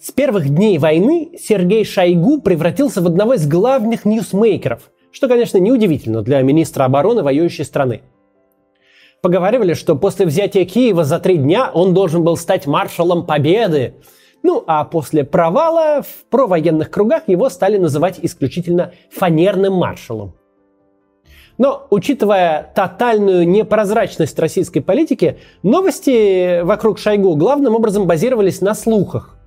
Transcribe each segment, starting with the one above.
С первых дней войны Сергей Шойгу превратился в одного из главных ньюсмейкеров, что, конечно, неудивительно для министра обороны воюющей страны. Поговаривали, что после взятия Киева за три дня он должен был стать маршалом Победы. Ну, а после провала в провоенных кругах его стали называть исключительно фанерным маршалом. Но, учитывая тотальную непрозрачность российской политики, новости вокруг Шойгу главным образом базировались на слухах.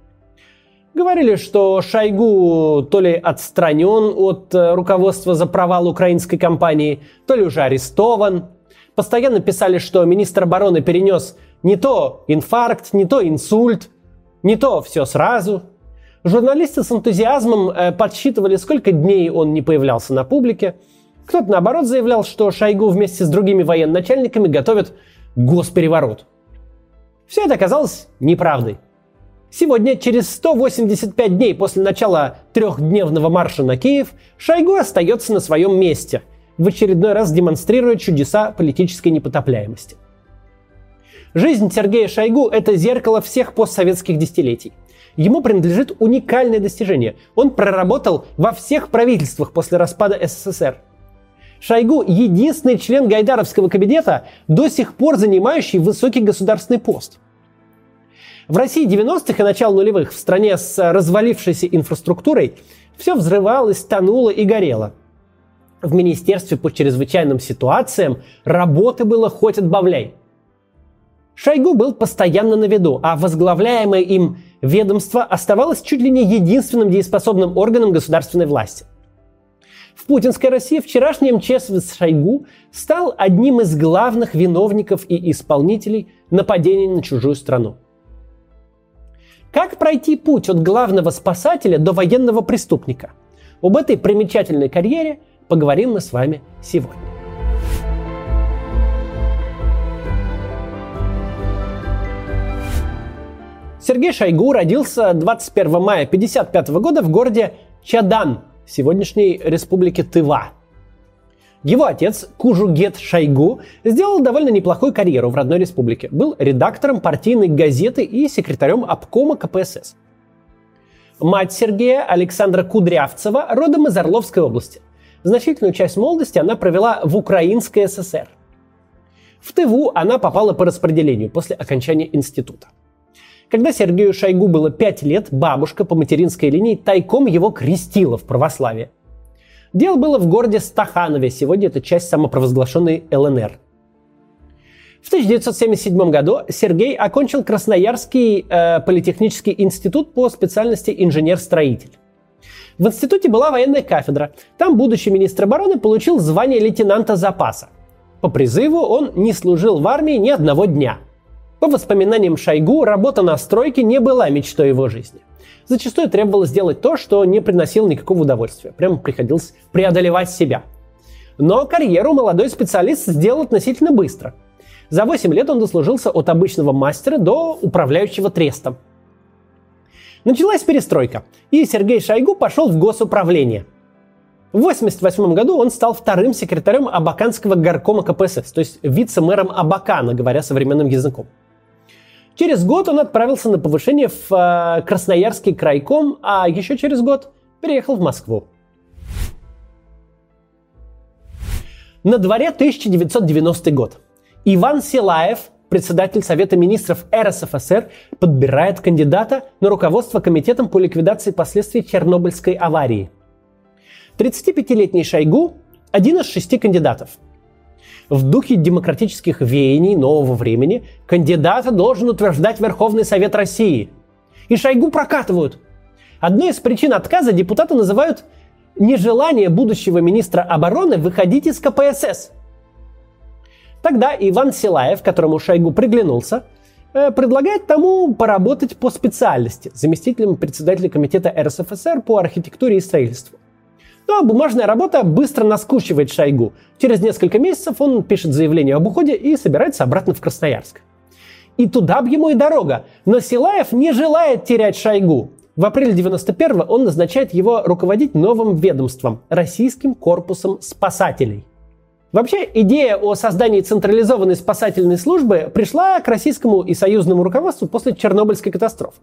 Говорили, что Шойгу то ли отстранен от э, руководства за провал украинской кампании, то ли уже арестован. Постоянно писали, что министр обороны перенес не то инфаркт, не то инсульт, не то все сразу. Журналисты с энтузиазмом э, подсчитывали, сколько дней он не появлялся на публике. Кто-то, наоборот, заявлял, что Шойгу вместе с другими военачальниками готовят госпереворот. Все это оказалось неправдой. Сегодня, через 185 дней после начала трехдневного марша на Киев, Шойгу остается на своем месте, в очередной раз демонстрируя чудеса политической непотопляемости. Жизнь Сергея Шойгу – это зеркало всех постсоветских десятилетий. Ему принадлежит уникальное достижение. Он проработал во всех правительствах после распада СССР. Шойгу – единственный член Гайдаровского кабинета, до сих пор занимающий высокий государственный пост – в России 90-х и начала нулевых в стране с развалившейся инфраструктурой все взрывалось, тонуло и горело. В Министерстве по чрезвычайным ситуациям работы было хоть отбавляй. Шойгу был постоянно на виду, а возглавляемое им ведомство оставалось чуть ли не единственным дееспособным органом государственной власти. В путинской России вчерашний МЧС Шойгу стал одним из главных виновников и исполнителей нападений на чужую страну. Как пройти путь от главного спасателя до военного преступника? Об этой примечательной карьере поговорим мы с вами сегодня. Сергей Шойгу родился 21 мая 1955 года в городе Чадан, сегодняшней республике Тыва – его отец, Кужугет Шойгу, сделал довольно неплохую карьеру в родной республике. Был редактором партийной газеты и секретарем обкома КПСС. Мать Сергея, Александра Кудрявцева, родом из Орловской области. Значительную часть молодости она провела в Украинской ССР. В ТВУ она попала по распределению после окончания института. Когда Сергею Шойгу было 5 лет, бабушка по материнской линии тайком его крестила в православие – Дело было в городе Стаханове, сегодня это часть самопровозглашенной ЛНР. В 1977 году Сергей окончил Красноярский э, политехнический институт по специальности инженер-строитель. В институте была военная кафедра. Там будущий министр обороны получил звание лейтенанта запаса. По призыву он не служил в армии ни одного дня. По воспоминаниям Шойгу, работа на стройке не была мечтой его жизни зачастую требовалось сделать то, что не приносило никакого удовольствия. Прямо приходилось преодолевать себя. Но карьеру молодой специалист сделал относительно быстро. За 8 лет он дослужился от обычного мастера до управляющего трестом. Началась перестройка, и Сергей Шойгу пошел в госуправление. В 1988 году он стал вторым секретарем Абаканского горкома КПСС, то есть вице-мэром Абакана, говоря современным языком. Через год он отправился на повышение в э, Красноярский крайком, а еще через год переехал в Москву. На дворе 1990 год. Иван Силаев, председатель Совета министров РСФСР, подбирает кандидата на руководство Комитетом по ликвидации последствий Чернобыльской аварии. 35-летний Шойгу – один из шести кандидатов – в духе демократических веяний нового времени кандидата должен утверждать Верховный Совет России. И Шойгу прокатывают. Одной из причин отказа депутаты называют нежелание будущего министра обороны выходить из КПСС. Тогда Иван Силаев, которому Шойгу приглянулся, э, предлагает тому поработать по специальности заместителем председателя комитета РСФСР по архитектуре и строительству. Но ну, а бумажная работа быстро наскучивает Шойгу. Через несколько месяцев он пишет заявление об уходе и собирается обратно в Красноярск. И туда бы ему и дорога. Но Силаев не желает терять Шойгу. В апреле 91 он назначает его руководить новым ведомством – Российским корпусом спасателей. Вообще, идея о создании централизованной спасательной службы пришла к российскому и союзному руководству после Чернобыльской катастрофы.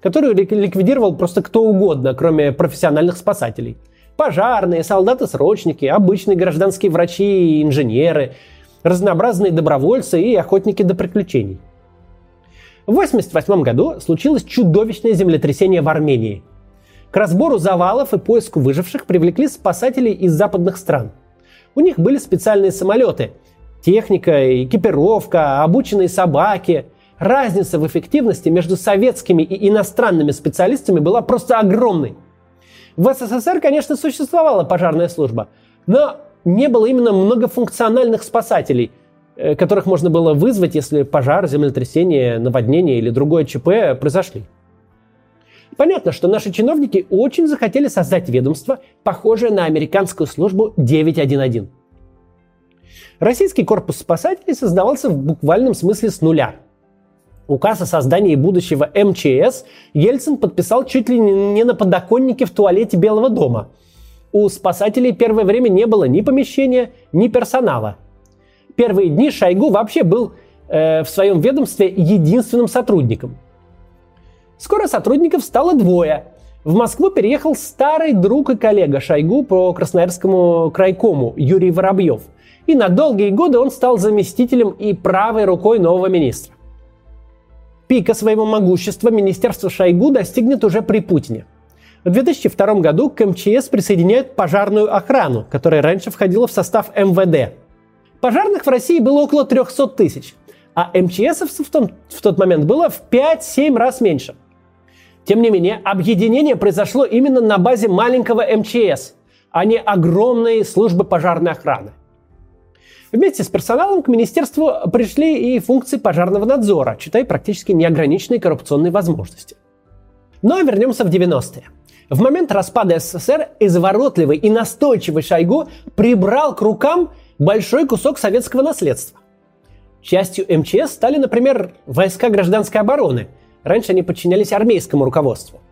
которую ликвидировал просто кто угодно, кроме профессиональных спасателей. Пожарные, солдаты-срочники, обычные гражданские врачи и инженеры, разнообразные добровольцы и охотники до приключений. В 1988 году случилось чудовищное землетрясение в Армении. К разбору завалов и поиску выживших привлекли спасателей из западных стран. У них были специальные самолеты, техника, экипировка, обученные собаки. Разница в эффективности между советскими и иностранными специалистами была просто огромной. В СССР, конечно, существовала пожарная служба, но не было именно многофункциональных спасателей – Э, которых можно было вызвать, если пожар, землетрясение, наводнение или другое ЧП произошли. Понятно, что наши чиновники очень захотели создать ведомство, похожее на американскую службу 911. Российский корпус спасателей создавался в буквальном смысле с нуля. Указ о создании будущего МЧС Ельцин подписал чуть ли не на подоконнике в туалете Белого дома. У спасателей первое время не было ни помещения, ни персонала – первые дни Шойгу вообще был э, в своем ведомстве единственным сотрудником. Скоро сотрудников стало двое. В Москву переехал старый друг и коллега Шойгу по Красноярскому крайкому Юрий Воробьев. И на долгие годы он стал заместителем и правой рукой нового министра. Пика своего могущества министерство Шойгу достигнет уже при Путине. В 2002 году к МЧС присоединяют пожарную охрану, которая раньше входила в состав МВД – Пожарных в России было около 300 тысяч, а МЧСовцев в, том, в тот момент было в 5-7 раз меньше. Тем не менее, объединение произошло именно на базе маленького МЧС, а не огромной службы пожарной охраны. Вместе с персоналом к министерству пришли и функции пожарного надзора, читай практически неограниченные коррупционные возможности. Но вернемся в 90-е. В момент распада СССР изворотливый и настойчивый Шойгу прибрал к рукам большой кусок советского наследства. Частью МЧС стали, например, войска гражданской обороны. Раньше они подчинялись армейскому руководству.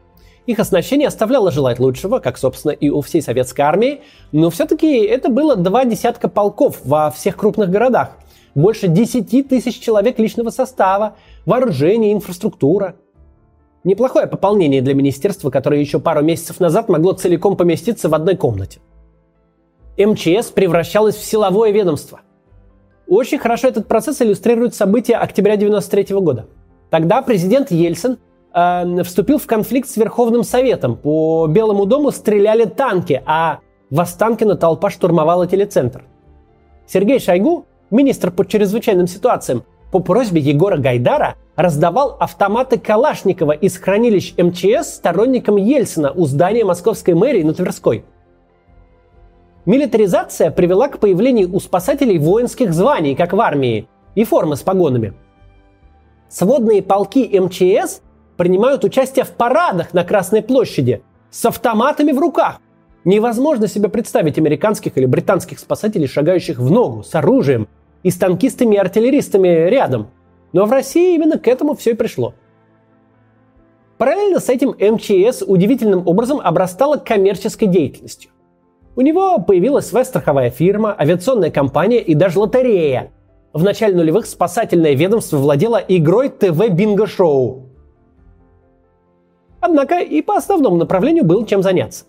Их оснащение оставляло желать лучшего, как, собственно, и у всей советской армии, но все-таки это было два десятка полков во всех крупных городах, больше 10 тысяч человек личного состава, вооружение, инфраструктура. Неплохое пополнение для министерства, которое еще пару месяцев назад могло целиком поместиться в одной комнате. МЧС превращалась в силовое ведомство. Очень хорошо этот процесс иллюстрирует события октября 1993 года. Тогда президент Ельцин э, вступил в конфликт с Верховным Советом. По Белому дому стреляли танки, а в Останкино толпа штурмовала телецентр. Сергей Шойгу, министр по чрезвычайным ситуациям, по просьбе Егора Гайдара раздавал автоматы Калашникова из хранилищ МЧС сторонникам Ельцина у здания московской мэрии на Тверской – Милитаризация привела к появлению у спасателей воинских званий, как в армии, и формы с погонами. Сводные полки МЧС принимают участие в парадах на Красной площади с автоматами в руках. Невозможно себе представить американских или британских спасателей, шагающих в ногу, с оружием и с танкистами и артиллеристами рядом. Но в России именно к этому все и пришло. Параллельно с этим МЧС удивительным образом обрастала коммерческой деятельностью. У него появилась своя страховая фирма, авиационная компания и даже лотерея. В начале нулевых спасательное ведомство владело игрой ТВ Бинго Шоу. Однако и по основному направлению было чем заняться.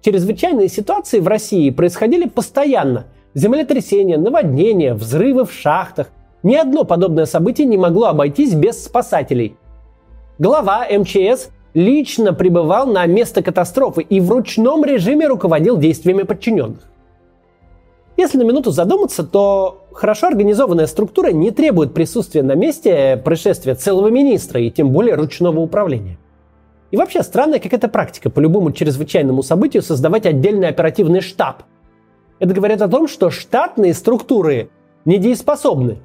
Чрезвычайные ситуации в России происходили постоянно. Землетрясения, наводнения, взрывы в шахтах. Ни одно подобное событие не могло обойтись без спасателей. Глава МЧС лично пребывал на место катастрофы и в ручном режиме руководил действиями подчиненных. Если на минуту задуматься, то хорошо организованная структура не требует присутствия на месте происшествия целого министра и тем более ручного управления. И вообще странная какая-то практика по любому чрезвычайному событию создавать отдельный оперативный штаб. Это говорит о том, что штатные структуры недееспособны.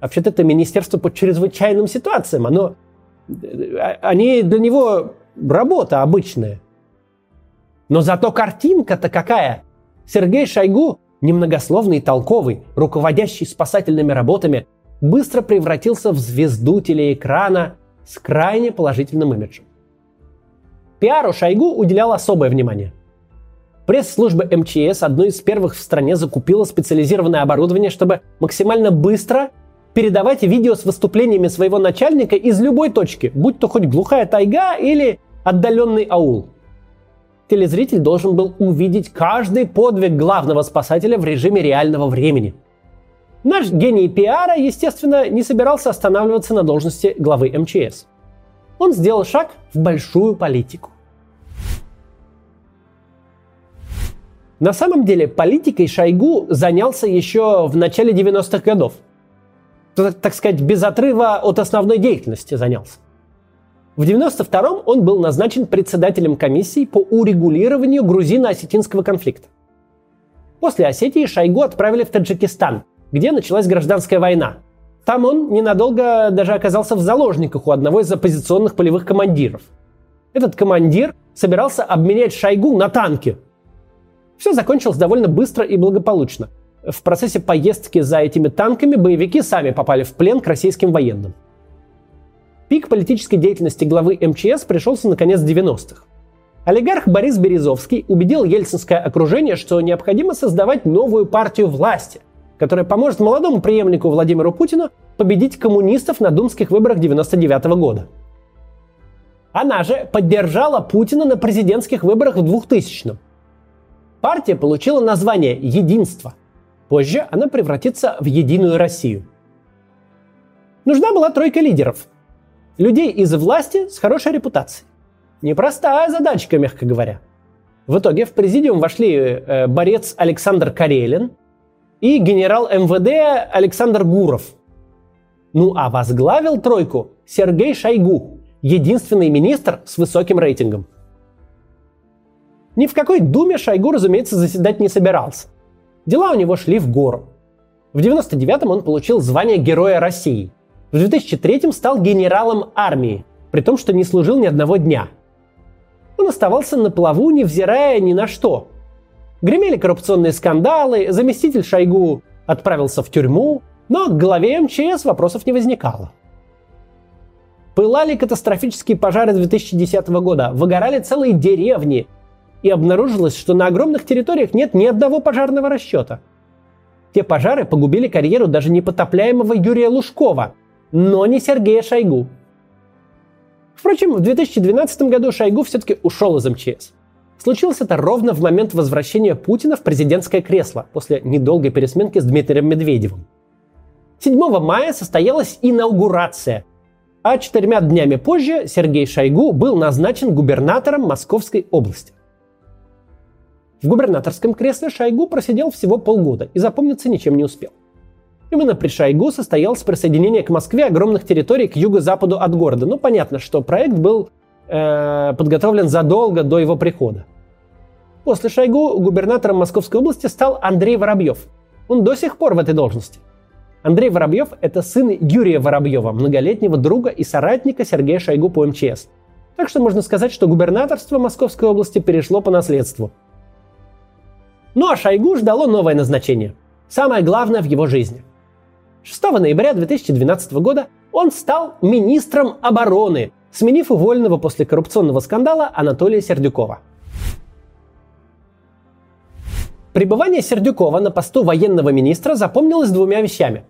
Вообще-то это Министерство по чрезвычайным ситуациям. Оно они для него работа обычная. Но зато картинка-то какая? Сергей Шойгу, немногословный и толковый, руководящий спасательными работами, быстро превратился в звезду телеэкрана с крайне положительным имиджем. Пиару Шойгу уделял особое внимание. Пресс-служба МЧС одной из первых в стране закупила специализированное оборудование, чтобы максимально быстро передавать видео с выступлениями своего начальника из любой точки, будь то хоть глухая тайга или отдаленный аул. Телезритель должен был увидеть каждый подвиг главного спасателя в режиме реального времени. Наш гений пиара, естественно, не собирался останавливаться на должности главы МЧС. Он сделал шаг в большую политику. На самом деле политикой Шойгу занялся еще в начале 90-х годов. Так сказать, без отрыва от основной деятельности занялся. В 92-м он был назначен председателем комиссии по урегулированию грузино-осетинского конфликта. После Осетии Шойгу отправили в Таджикистан, где началась гражданская война. Там он ненадолго даже оказался в заложниках у одного из оппозиционных полевых командиров. Этот командир собирался обменять Шойгу на танки – все закончилось довольно быстро и благополучно. В процессе поездки за этими танками боевики сами попали в плен к российским военным. Пик политической деятельности главы МЧС пришелся на конец 90-х. Олигарх Борис Березовский убедил ельцинское окружение, что необходимо создавать новую партию власти, которая поможет молодому преемнику Владимиру Путину победить коммунистов на думских выборах 99 года. Она же поддержала Путина на президентских выборах в 2000-м Партия получила название «Единство». Позже она превратится в Единую Россию. Нужна была тройка лидеров. Людей из власти с хорошей репутацией. Непростая задачка, мягко говоря. В итоге в президиум вошли э, борец Александр Карелин и генерал МВД Александр Гуров. Ну а возглавил тройку Сергей Шойгу, единственный министр с высоким рейтингом – ни в какой думе Шойгу, разумеется, заседать не собирался. Дела у него шли в гору. В 99-м он получил звание Героя России. В 2003-м стал генералом армии, при том, что не служил ни одного дня. Он оставался на плаву, невзирая ни на что. Гремели коррупционные скандалы, заместитель Шойгу отправился в тюрьму, но к главе МЧС вопросов не возникало. Пылали катастрофические пожары 2010 года, выгорали целые деревни, и обнаружилось, что на огромных территориях нет ни одного пожарного расчета. Те пожары погубили карьеру даже непотопляемого Юрия Лужкова, но не Сергея Шойгу. Впрочем, в 2012 году Шойгу все-таки ушел из МЧС. Случилось это ровно в момент возвращения Путина в президентское кресло после недолгой пересменки с Дмитрием Медведевым. 7 мая состоялась инаугурация, а четырьмя днями позже Сергей Шойгу был назначен губернатором Московской области. В губернаторском кресле Шойгу просидел всего полгода и запомниться ничем не успел. Именно при Шойгу состоялось присоединение к Москве огромных территорий к юго-западу от города. Ну, понятно, что проект был э, подготовлен задолго до его прихода. После Шойгу губернатором Московской области стал Андрей Воробьев. Он до сих пор в этой должности. Андрей Воробьев – это сын Юрия Воробьева, многолетнего друга и соратника Сергея Шойгу по МЧС. Так что можно сказать, что губернаторство Московской области перешло по наследству – ну а Шойгу ждало новое назначение. Самое главное в его жизни. 6 ноября 2012 года он стал министром обороны, сменив уволенного после коррупционного скандала Анатолия Сердюкова. Пребывание Сердюкова на посту военного министра запомнилось двумя вещами.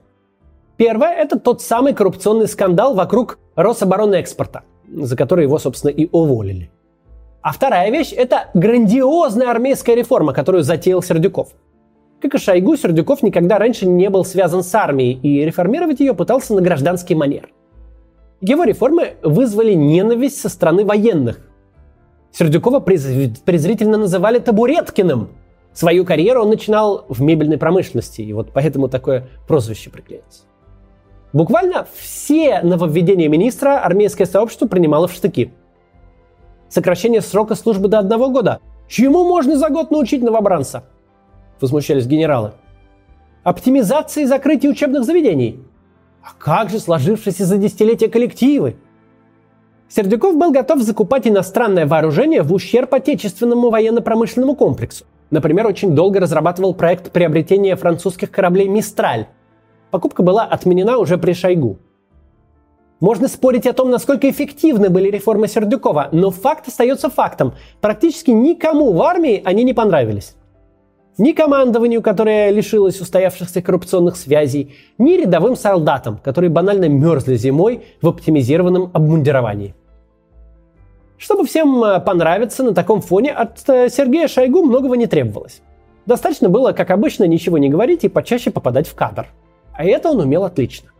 Первое – это тот самый коррупционный скандал вокруг Рособоронэкспорта, за который его, собственно, и уволили. А вторая вещь – это грандиозная армейская реформа, которую затеял Сердюков. Как и Шойгу, Сердюков никогда раньше не был связан с армией и реформировать ее пытался на гражданский манер. Его реформы вызвали ненависть со стороны военных. Сердюкова презрительно называли Табуреткиным. Свою карьеру он начинал в мебельной промышленности, и вот поэтому такое прозвище приклеилось. Буквально все нововведения министра армейское сообщество принимало в штыки – Сокращение срока службы до одного года. Чему можно за год научить новобранца? Возмущались генералы. Оптимизации и закрытие учебных заведений. А как же сложившиеся за десятилетия коллективы? Сердюков был готов закупать иностранное вооружение в ущерб отечественному военно-промышленному комплексу. Например, очень долго разрабатывал проект приобретения французских кораблей «Мистраль». Покупка была отменена уже при Шойгу. Можно спорить о том, насколько эффективны были реформы Сердюкова, но факт остается фактом. Практически никому в армии они не понравились. Ни командованию, которое лишилось устоявшихся коррупционных связей, ни рядовым солдатам, которые банально мерзли зимой в оптимизированном обмундировании. Чтобы всем э, понравиться на таком фоне, от э, Сергея Шойгу многого не требовалось. Достаточно было, как обычно, ничего не говорить и почаще попадать в кадр. А это он умел отлично.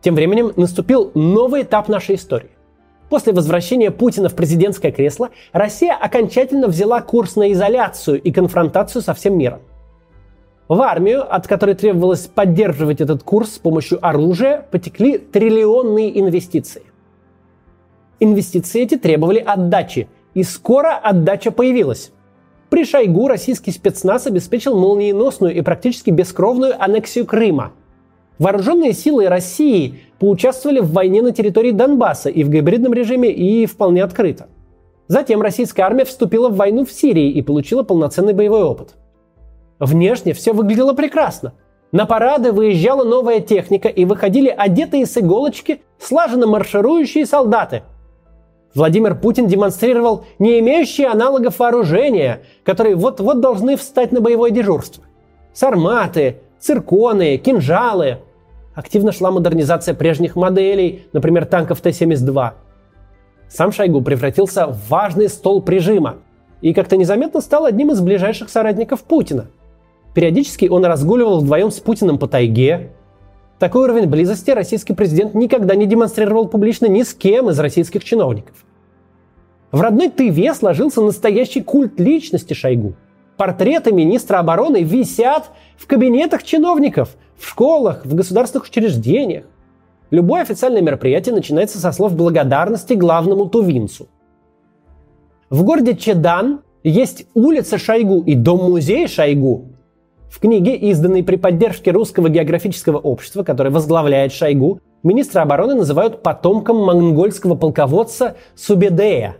Тем временем наступил новый этап нашей истории. После возвращения Путина в президентское кресло Россия окончательно взяла курс на изоляцию и конфронтацию со всем миром. В армию, от которой требовалось поддерживать этот курс с помощью оружия, потекли триллионные инвестиции. Инвестиции эти требовали отдачи, и скоро отдача появилась. При Шойгу российский спецназ обеспечил молниеносную и практически бескровную аннексию Крыма. Вооруженные силы России поучаствовали в войне на территории Донбасса и в гибридном режиме, и вполне открыто. Затем российская армия вступила в войну в Сирии и получила полноценный боевой опыт. Внешне все выглядело прекрасно. На парады выезжала новая техника и выходили одетые с иголочки слаженно марширующие солдаты – Владимир Путин демонстрировал не имеющие аналогов вооружения, которые вот-вот должны встать на боевое дежурство. Сарматы, цирконы, кинжалы. Активно шла модернизация прежних моделей, например, танков Т-72. Сам Шойгу превратился в важный стол прижима и как-то незаметно стал одним из ближайших соратников Путина. Периодически он разгуливал вдвоем с Путиным по тайге, такой уровень близости российский президент никогда не демонстрировал публично ни с кем из российских чиновников. В родной Тыве сложился настоящий культ личности Шойгу. Портреты министра обороны висят в кабинетах чиновников, в школах, в государственных учреждениях. Любое официальное мероприятие начинается со слов благодарности главному тувинцу. В городе Чедан есть улица Шойгу и дом-музей Шойгу, в книге, изданной при поддержке Русского географического общества, которое возглавляет Шойгу, министра обороны называют потомком монгольского полководца Субедея.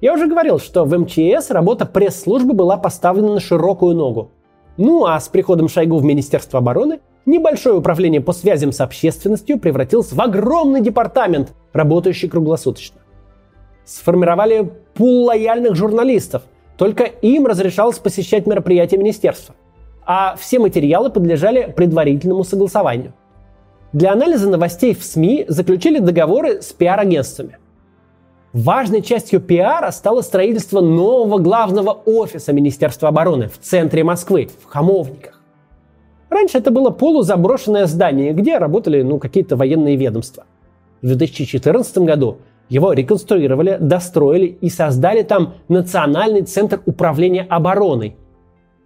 Я уже говорил, что в МЧС работа пресс-службы была поставлена на широкую ногу. Ну а с приходом Шойгу в Министерство обороны небольшое управление по связям с общественностью превратилось в огромный департамент, работающий круглосуточно. Сформировали пул лояльных журналистов, только им разрешалось посещать мероприятия министерства. А все материалы подлежали предварительному согласованию. Для анализа новостей в СМИ заключили договоры с пиар-агентствами. Важной частью пиара стало строительство нового главного офиса Министерства обороны в центре Москвы, в Хамовниках. Раньше это было полузаброшенное здание, где работали ну, какие-то военные ведомства. В 2014 году его реконструировали, достроили и создали там Национальный центр управления обороной.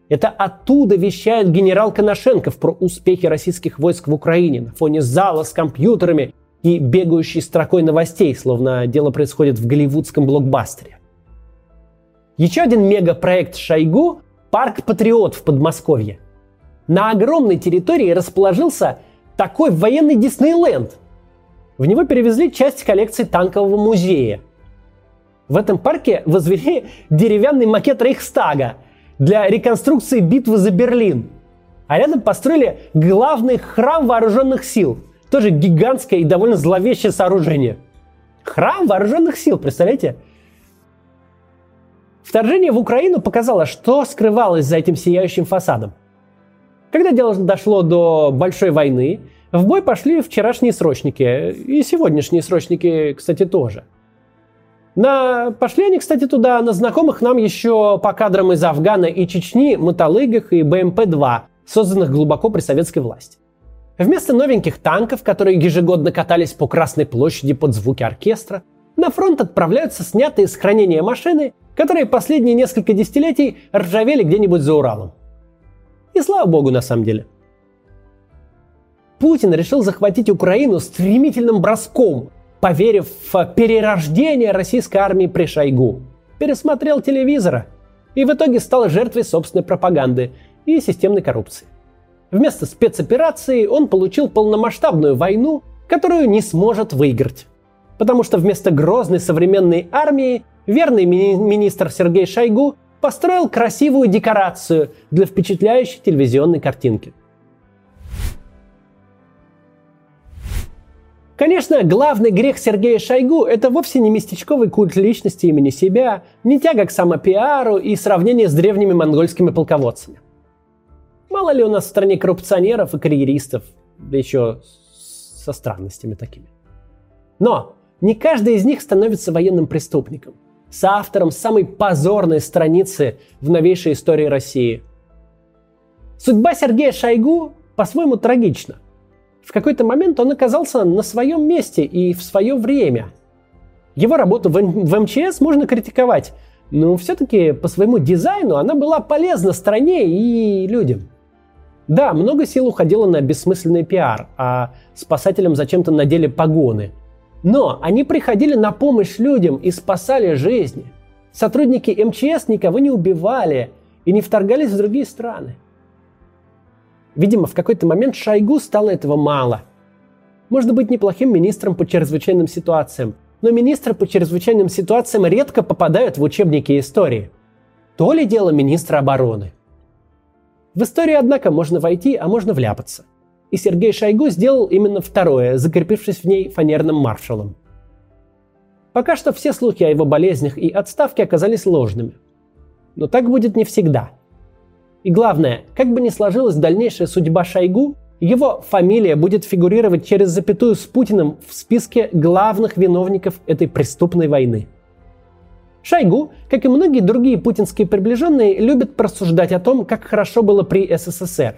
Это оттуда вещает генерал Коношенков про успехи российских войск в Украине на фоне зала с компьютерами и бегающей строкой новостей, словно дело происходит в голливудском блокбастере. Еще один мегапроект Шойгу – парк Патриот в Подмосковье. На огромной территории расположился такой военный Диснейленд – в него перевезли часть коллекции танкового музея. В этом парке возвели деревянный макет Рейхстага для реконструкции битвы за Берлин. А рядом построили главный храм вооруженных сил. Тоже гигантское и довольно зловещее сооружение. Храм вооруженных сил, представляете? Вторжение в Украину показало, что скрывалось за этим сияющим фасадом. Когда дело дошло до большой войны, в бой пошли вчерашние срочники, и сегодняшние срочники, кстати, тоже. На... Пошли они, кстати, туда на знакомых нам еще по кадрам из Афгана и Чечни мотолыгах и БМП-2, созданных глубоко при советской власти. Вместо новеньких танков, которые ежегодно катались по Красной площади под звуки оркестра, на фронт отправляются снятые с хранения машины, которые последние несколько десятилетий ржавели где-нибудь за Уралом. И слава богу, на самом деле – Путин решил захватить Украину стремительным броском, поверив в перерождение российской армии при Шойгу. Пересмотрел телевизора и в итоге стал жертвой собственной пропаганды и системной коррупции. Вместо спецоперации он получил полномасштабную войну, которую не сможет выиграть. Потому что вместо грозной современной армии верный мини- министр Сергей Шойгу построил красивую декорацию для впечатляющей телевизионной картинки – Конечно, главный грех Сергея Шойгу – это вовсе не местечковый культ личности имени себя, не тяга к самопиару и сравнение с древними монгольскими полководцами. Мало ли у нас в стране коррупционеров и карьеристов, да еще со странностями такими. Но не каждый из них становится военным преступником, соавтором самой позорной страницы в новейшей истории России. Судьба Сергея Шойгу по-своему трагична. В какой-то момент он оказался на своем месте и в свое время. Его работу в, в МЧС можно критиковать, но все-таки по своему дизайну она была полезна стране и людям. Да, много сил уходило на бессмысленный пиар, а спасателям зачем-то надели погоны. Но они приходили на помощь людям и спасали жизни. Сотрудники МЧС никого не убивали и не вторгались в другие страны. Видимо, в какой-то момент Шойгу стало этого мало. Можно быть неплохим министром по чрезвычайным ситуациям, но министры по чрезвычайным ситуациям редко попадают в учебники истории. То ли дело министра обороны. В историю, однако, можно войти, а можно вляпаться. И Сергей Шойгу сделал именно второе, закрепившись в ней фанерным маршалом. Пока что все слухи о его болезнях и отставке оказались ложными. Но так будет не всегда – и главное, как бы ни сложилась дальнейшая судьба Шойгу, его фамилия будет фигурировать через запятую с Путиным в списке главных виновников этой преступной войны. Шойгу, как и многие другие путинские приближенные, любит просуждать о том, как хорошо было при СССР.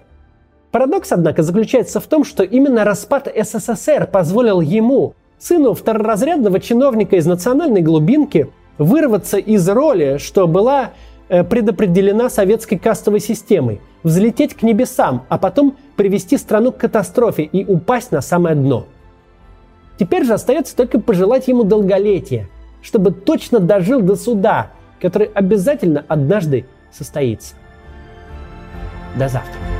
Парадокс, однако, заключается в том, что именно распад СССР позволил ему, сыну второразрядного чиновника из национальной глубинки, вырваться из роли, что была Э, предопределена советской кастовой системой, взлететь к небесам, а потом привести страну к катастрофе и упасть на самое дно. Теперь же остается только пожелать ему долголетия, чтобы точно дожил до суда, который обязательно однажды состоится. До завтра.